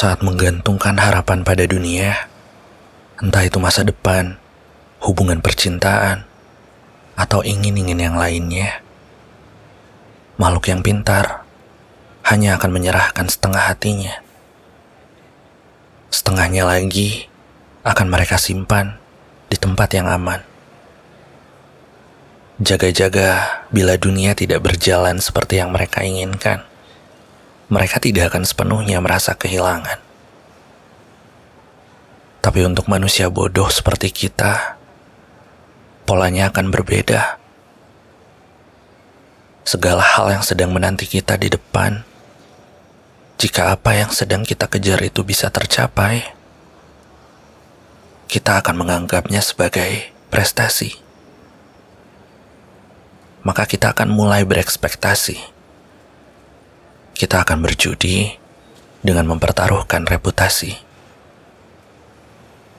saat menggantungkan harapan pada dunia, entah itu masa depan, hubungan percintaan, atau ingin-ingin yang lainnya. Makhluk yang pintar hanya akan menyerahkan setengah hatinya. Setengahnya lagi akan mereka simpan di tempat yang aman. Jaga-jaga bila dunia tidak berjalan seperti yang mereka inginkan mereka tidak akan sepenuhnya merasa kehilangan. Tapi untuk manusia bodoh seperti kita, polanya akan berbeda. Segala hal yang sedang menanti kita di depan, jika apa yang sedang kita kejar itu bisa tercapai, kita akan menganggapnya sebagai prestasi. Maka kita akan mulai berekspektasi kita akan berjudi dengan mempertaruhkan reputasi.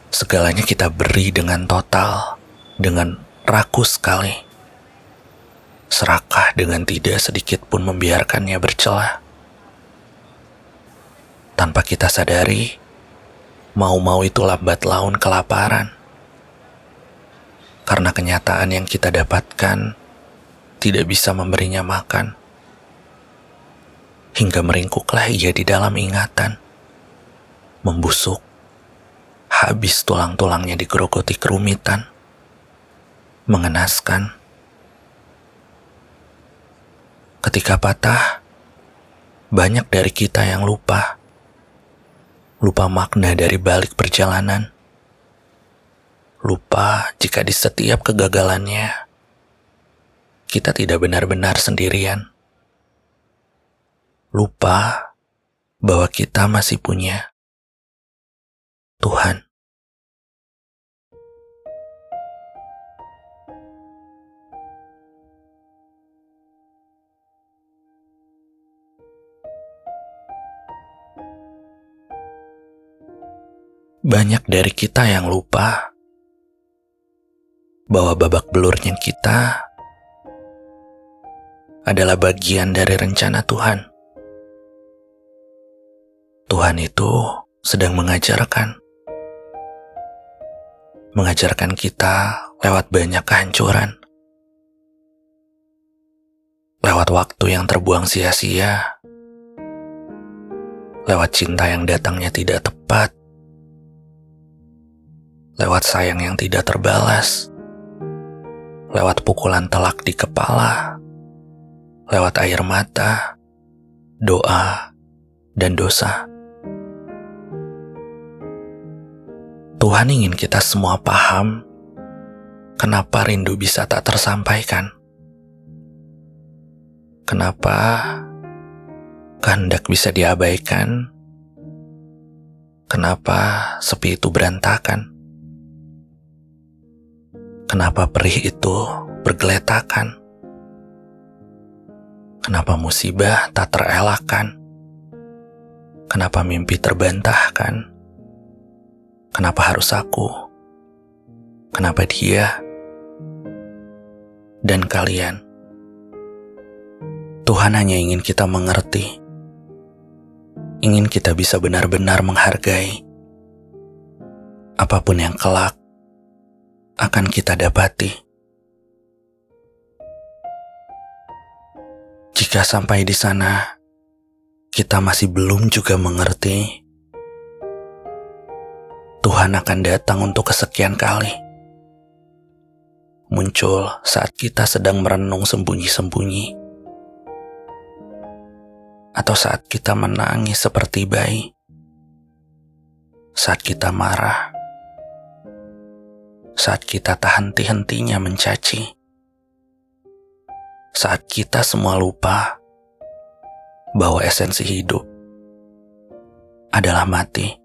Segalanya kita beri dengan total, dengan rakus sekali. Serakah dengan tidak sedikit pun membiarkannya bercelah. Tanpa kita sadari, mau-mau itu lambat laun kelaparan. Karena kenyataan yang kita dapatkan tidak bisa memberinya makan hingga meringkuklah ia di dalam ingatan. Membusuk, habis tulang-tulangnya digerogoti kerumitan, mengenaskan. Ketika patah, banyak dari kita yang lupa. Lupa makna dari balik perjalanan. Lupa jika di setiap kegagalannya, kita tidak benar-benar sendirian lupa bahwa kita masih punya Tuhan. Banyak dari kita yang lupa bahwa babak belurnya kita adalah bagian dari rencana Tuhan. Tuhan itu sedang mengajarkan. Mengajarkan kita lewat banyak kehancuran. Lewat waktu yang terbuang sia-sia. Lewat cinta yang datangnya tidak tepat. Lewat sayang yang tidak terbalas. Lewat pukulan telak di kepala. Lewat air mata, doa, dan dosa. Tuhan ingin kita semua paham kenapa rindu bisa tak tersampaikan. Kenapa kehendak bisa diabaikan? Kenapa sepi itu berantakan? Kenapa perih itu bergeletakan? Kenapa musibah tak terelakkan? Kenapa mimpi terbantahkan? Kenapa harus aku? Kenapa dia? Dan kalian? Tuhan hanya ingin kita mengerti. Ingin kita bisa benar-benar menghargai apa pun yang kelak akan kita dapati. Jika sampai di sana kita masih belum juga mengerti, Tuhan akan datang untuk kesekian kali. Muncul saat kita sedang merenung sembunyi-sembunyi. Atau saat kita menangis seperti bayi. Saat kita marah. Saat kita tak henti-hentinya mencaci. Saat kita semua lupa bahwa esensi hidup adalah mati.